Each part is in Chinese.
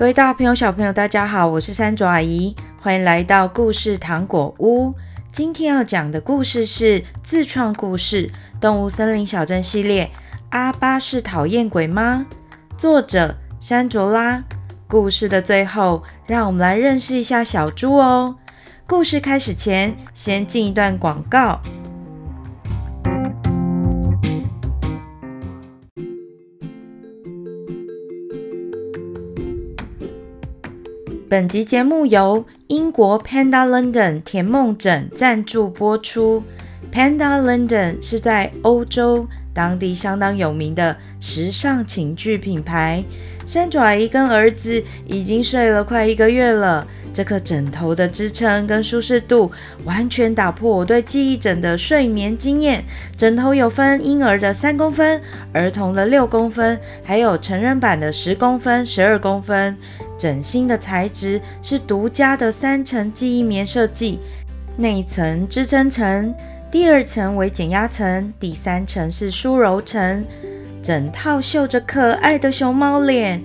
各位大朋友、小朋友，大家好，我是山竹阿姨，欢迎来到故事糖果屋。今天要讲的故事是自创故事《动物森林小镇》系列。阿巴是讨厌鬼吗？作者山卓拉。故事的最后，让我们来认识一下小猪哦。故事开始前，先进一段广告。本集节目由英国 Panda London 甜梦枕赞助播出。Panda London 是在欧洲当地相当有名的时尚寝具品牌。山爪姨跟儿子已经睡了快一个月了，这颗枕头的支撑跟舒适度完全打破我对记忆枕的睡眠经验。枕头有分婴儿的三公分、儿童的六公分，还有成人版的十公分、十二公分。枕芯的材质是独家的三层记忆棉设计，内层支撑层，第二层为减压层，第三层是舒柔层。整套绣着可爱的熊猫脸，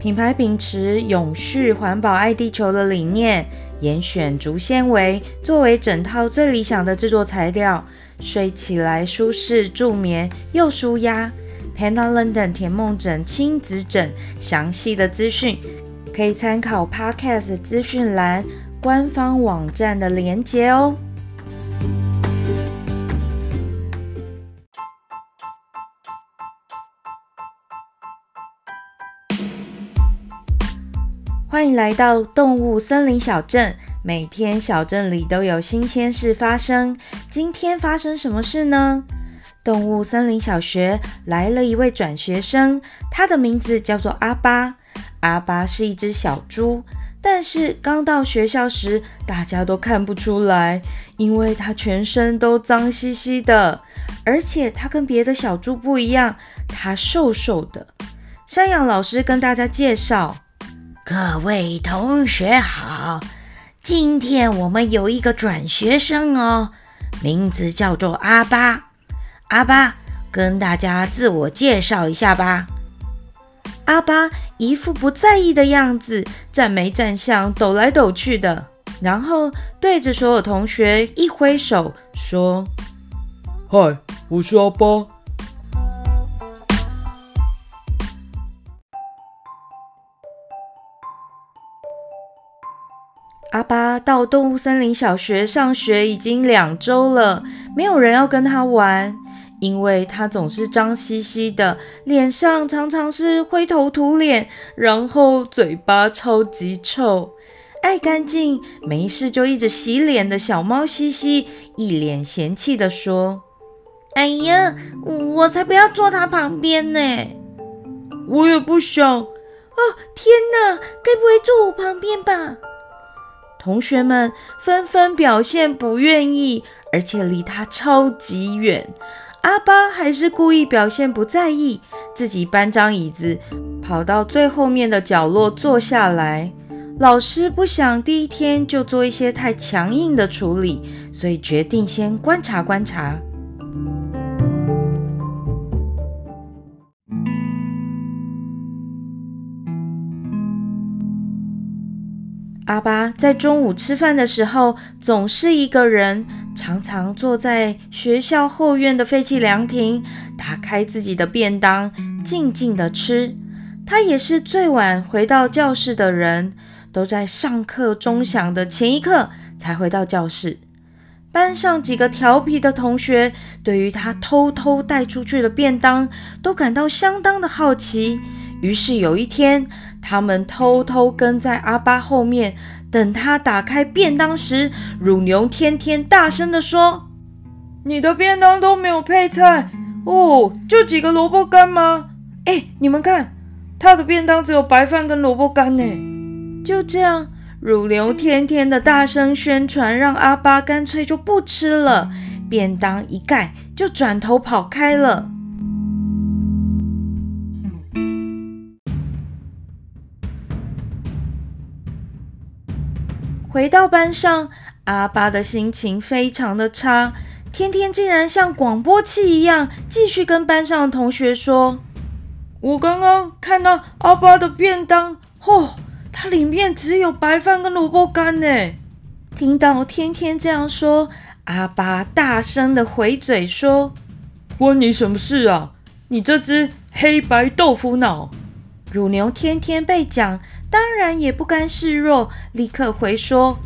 品牌秉持永续、环保、爱地球的理念，严选竹纤维作为整套最理想的制作材料，睡起来舒适助眠又舒压。Panda London 甜梦枕亲子枕，详细的资讯。可以参考 Podcast 资讯栏官方网站的连结哦。欢迎来到动物森林小镇，每天小镇里都有新鲜事发生。今天发生什么事呢？动物森林小学来了一位转学生，他的名字叫做阿巴。阿巴是一只小猪，但是刚到学校时，大家都看不出来，因为它全身都脏兮兮的，而且它跟别的小猪不一样，它瘦瘦的。山羊老师跟大家介绍：各位同学好，今天我们有一个转学生哦，名字叫做阿巴。阿巴，跟大家自我介绍一下吧。阿巴一副不在意的样子，站没站相，抖来抖去的，然后对着所有同学一挥手，说：“嗨，我是阿巴。”阿巴到动物森林小学上学已经两周了，没有人要跟他玩。因为他总是脏兮兮的，脸上常常是灰头土脸，然后嘴巴超级臭，爱干净，没事就一直洗脸的小猫西西，一脸嫌弃地说：“哎呀，我才不要坐他旁边呢！我也不想。哦，天哪，该不会坐我旁边吧？”同学们纷纷表现不愿意，而且离他超级远。阿巴还是故意表现不在意，自己搬张椅子，跑到最后面的角落坐下来。老师不想第一天就做一些太强硬的处理，所以决定先观察观察。阿巴在中午吃饭的时候总是一个人，常常坐在学校后院的废弃凉亭，打开自己的便当，静静的吃。他也是最晚回到教室的人，都在上课钟响的前一刻才回到教室。班上几个调皮的同学对于他偷偷带出去的便当都感到相当的好奇。于是有一天，他们偷偷跟在阿巴后面，等他打开便当时，乳牛天天大声地说：“你的便当都没有配菜哦，就几个萝卜干吗？哎，你们看，他的便当只有白饭跟萝卜干呢。”就这样，乳牛天天的大声宣传，让阿巴干脆就不吃了，便当一盖就转头跑开了。回到班上，阿巴的心情非常的差。天天竟然像广播器一样，继续跟班上的同学说：“我刚刚看到阿巴的便当，嚯、哦，它里面只有白饭跟萝卜干呢。听到天天这样说，阿巴大声的回嘴说：“关你什么事啊？你这只黑白豆腐脑！”乳牛天天被讲，当然也不甘示弱，立刻回说：“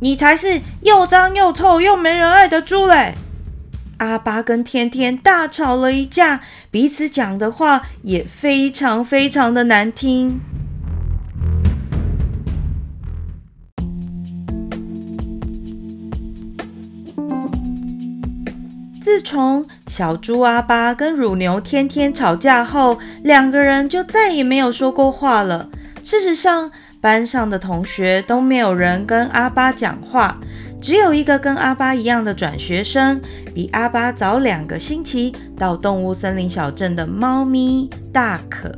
你才是又脏又臭又没人爱的猪嘞！”阿巴跟天天大吵了一架，彼此讲的话也非常非常的难听。自从小猪阿巴跟乳牛天天吵架后，两个人就再也没有说过话了。事实上，班上的同学都没有人跟阿巴讲话。只有一个跟阿巴一样的转学生，比阿巴早两个星期到动物森林小镇的猫咪大可。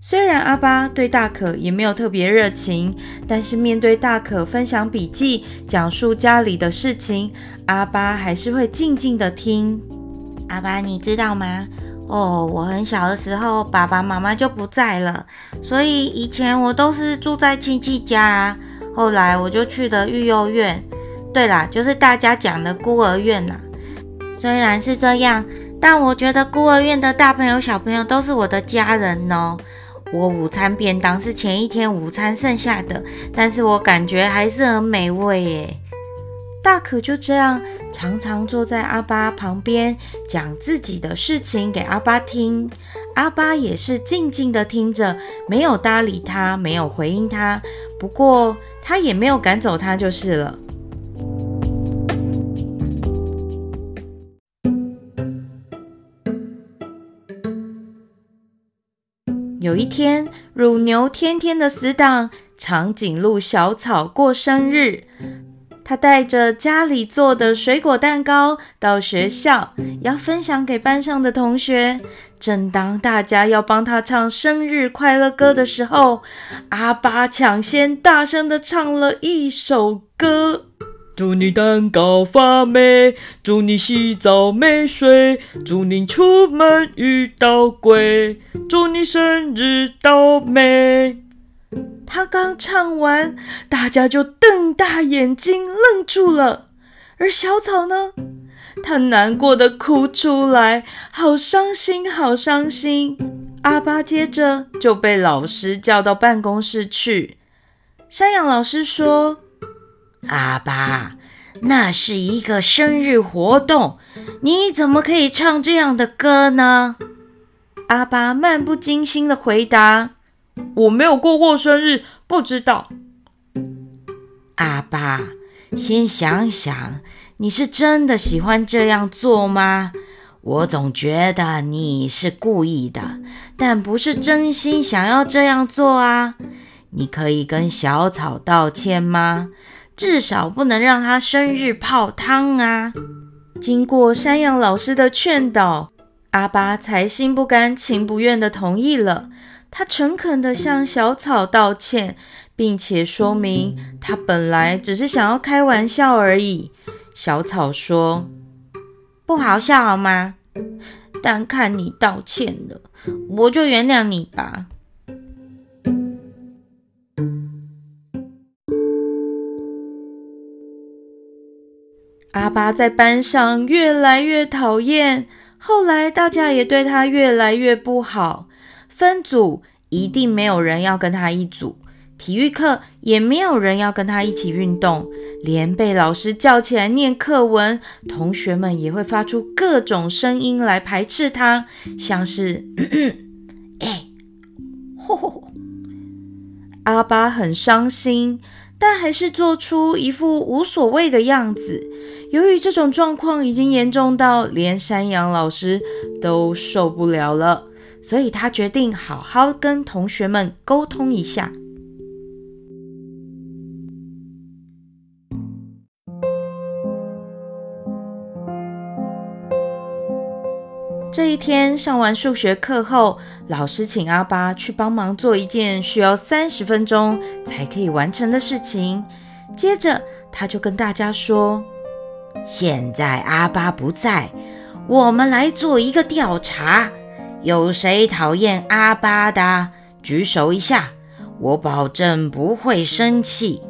虽然阿巴对大可也没有特别热情，但是面对大可分享笔记、讲述家里的事情，阿巴还是会静静的听。阿巴，你知道吗？哦，我很小的时候，爸爸妈妈就不在了，所以以前我都是住在亲戚家。后来我就去了育幼院。对啦，就是大家讲的孤儿院啦。虽然是这样，但我觉得孤儿院的大朋友、小朋友都是我的家人哦。我午餐便当是前一天午餐剩下的，但是我感觉还是很美味耶。大可就这样常常坐在阿巴旁边，讲自己的事情给阿巴听。阿巴也是静静的听着，没有搭理他，没有回应他。不过他也没有赶走他，就是了。有一天，乳牛天天的死党长颈鹿小草过生日，他带着家里做的水果蛋糕到学校，要分享给班上的同学。正当大家要帮他唱生日快乐歌的时候，阿巴抢先大声的唱了一首歌。祝你蛋糕发霉，祝你洗澡没水，祝你出门遇到鬼，祝你生日倒霉。他刚唱完，大家就瞪大眼睛愣住了。而小草呢？他难过的哭出来，好伤心，好伤心。阿巴接着就被老师叫到办公室去。山羊老师说。阿巴，那是一个生日活动，你怎么可以唱这样的歌呢？阿巴漫不经心的回答：“我没有过过生日，不知道。”阿巴，先想想，你是真的喜欢这样做吗？我总觉得你是故意的，但不是真心想要这样做啊。你可以跟小草道歉吗？至少不能让他生日泡汤啊！经过山羊老师的劝导，阿巴才心不甘情不愿地同意了。他诚恳地向小草道歉，并且说明他本来只是想要开玩笑而已。小草说：“不好笑好吗？但看你道歉了，我就原谅你吧。”阿巴在班上越来越讨厌，后来大家也对他越来越不好。分组一定没有人要跟他一组，体育课也没有人要跟他一起运动，连被老师叫起来念课文，同学们也会发出各种声音来排斥他，像是“ 哎，吼吼吼”。阿巴很伤心，但还是做出一副无所谓的样子。由于这种状况已经严重到连山羊老师都受不了了，所以他决定好好跟同学们沟通一下。这一天上完数学课后，老师请阿巴去帮忙做一件需要三十分钟才可以完成的事情。接着，他就跟大家说。现在阿巴不在，我们来做一个调查。有谁讨厌阿巴的？举手一下。我保证不会生气。”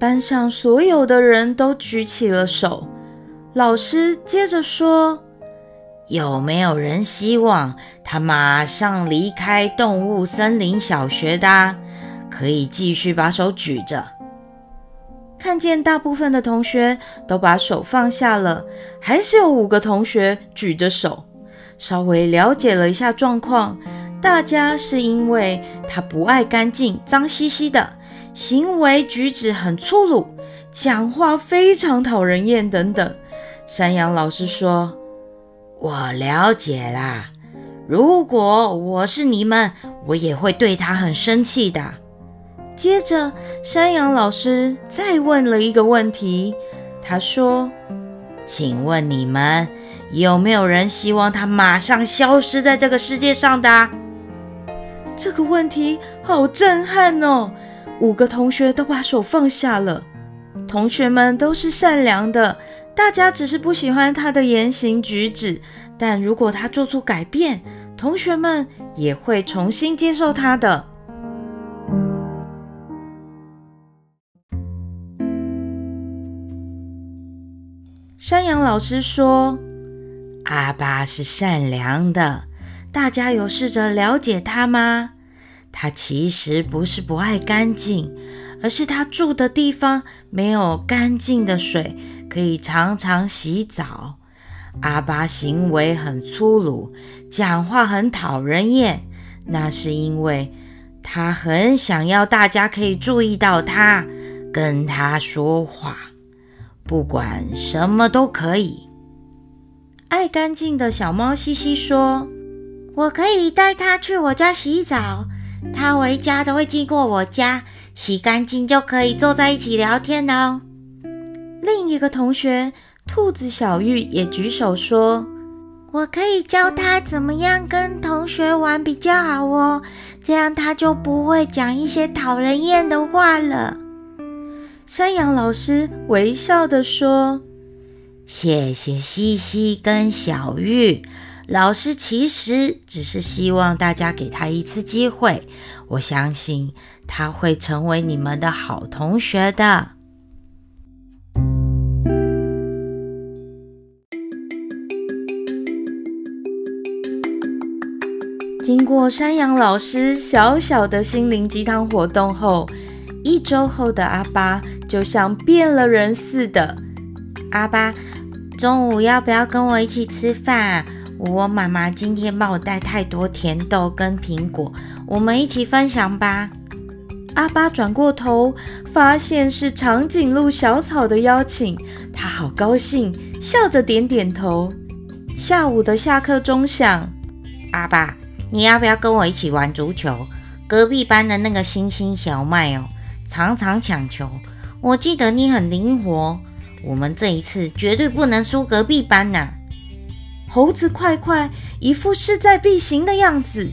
班上所有的人都举起了手。老师接着说：“有没有人希望他马上离开动物森林小学的？可以继续把手举着。”看见大部分的同学都把手放下了，还是有五个同学举着手。稍微了解了一下状况，大家是因为他不爱干净、脏兮兮的，行为举止很粗鲁，讲话非常讨人厌等等。山羊老师说：“我了解啦。如果我是你们，我也会对他很生气的。”接着，山羊老师再问了一个问题。他说：“请问你们有没有人希望他马上消失在这个世界上的？”这个问题好震撼哦！五个同学都把手放下了。同学们都是善良的。大家只是不喜欢他的言行举止，但如果他做出改变，同学们也会重新接受他的。山羊老师说：“阿巴是善良的，大家有试着了解他吗？他其实不是不爱干净，而是他住的地方没有干净的水。”可以常常洗澡。阿巴行为很粗鲁，讲话很讨人厌，那是因为他很想要大家可以注意到他，跟他说话，不管什么都可以。爱干净的小猫西西说：“我可以带它去我家洗澡，它回家都会经过我家，洗干净就可以坐在一起聊天哦。”另一个同学兔子小玉也举手说：“我可以教它怎么样跟同学玩比较好哦，这样它就不会讲一些讨人厌的话了。”山羊老师微笑地说：“谢谢西西跟小玉，老师其实只是希望大家给他一次机会，我相信他会成为你们的好同学的。”经过山羊老师小小的心灵鸡汤活动后，一周后的阿巴就像变了人似的。阿巴，中午要不要跟我一起吃饭？我妈妈今天帮我带太多甜豆跟苹果，我们一起分享吧。阿巴转过头，发现是长颈鹿小草的邀请，他好高兴，笑着点点头。下午的下课钟响，阿巴。你要不要跟我一起玩足球？隔壁班的那个星星小麦哦，常常抢球。我记得你很灵活，我们这一次绝对不能输隔壁班呐！猴子快快一副势在必行的样子。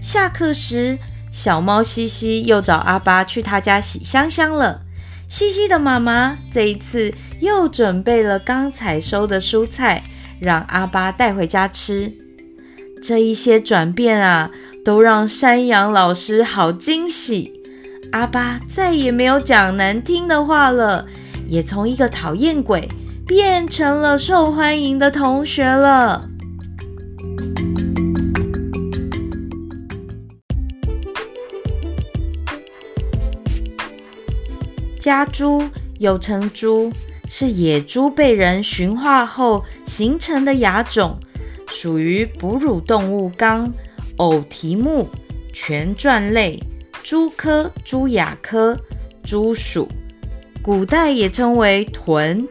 下课时，小猫西西又找阿巴去他家洗香香了。西西的妈妈这一次又准备了刚采收的蔬菜，让阿巴带回家吃。这一些转变啊，都让山羊老师好惊喜。阿巴再也没有讲难听的话了，也从一个讨厌鬼变成了受欢迎的同学了。家猪又称猪，是野猪被人驯化后形成的亚种。属于哺乳动物纲偶蹄目全转类猪科猪亚科猪属，古代也称为豚。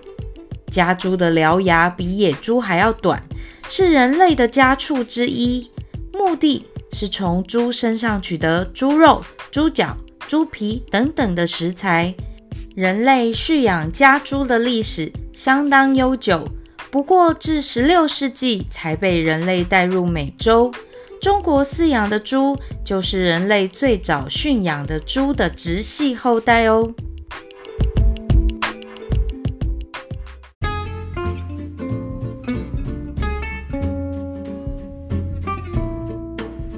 家猪的獠牙比野猪还要短，是人类的家畜之一。目的是从猪身上取得猪肉、猪脚、猪皮等等的食材。人类驯养家猪的历史相当悠久。不过，至十六世纪才被人类带入美洲。中国饲养的猪就是人类最早驯养的猪的直系后代哦。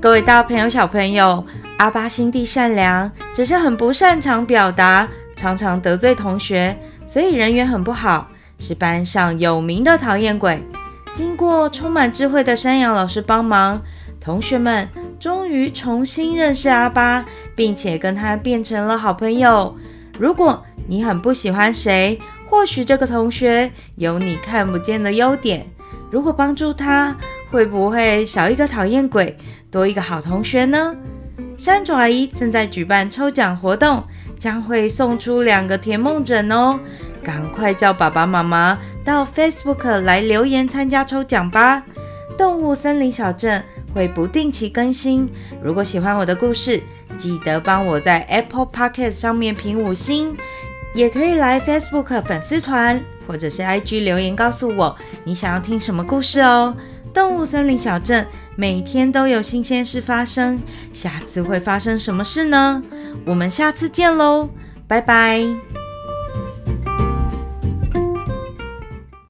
各位大朋友、小朋友，阿巴心地善良，只是很不擅长表达，常常得罪同学，所以人缘很不好，是班上有名的讨厌鬼。经过充满智慧的山羊老师帮忙，同学们终于重新认识阿巴，并且跟他变成了好朋友。如果你很不喜欢谁，或许这个同学有你看不见的优点。如果帮助他，会不会少一个讨厌鬼，多一个好同学呢？山竹阿姨正在举办抽奖活动，将会送出两个甜梦枕哦！赶快叫爸爸妈妈到 Facebook 来留言参加抽奖吧！动物森林小镇会不定期更新，如果喜欢我的故事，记得帮我在 Apple Podcast 上面评五星，也可以来 Facebook 粉丝团或者是 IG 留言告诉我你想要听什么故事哦！动物森林小镇每天都有新鲜事发生，下次会发生什么事呢？我们下次见喽，拜拜。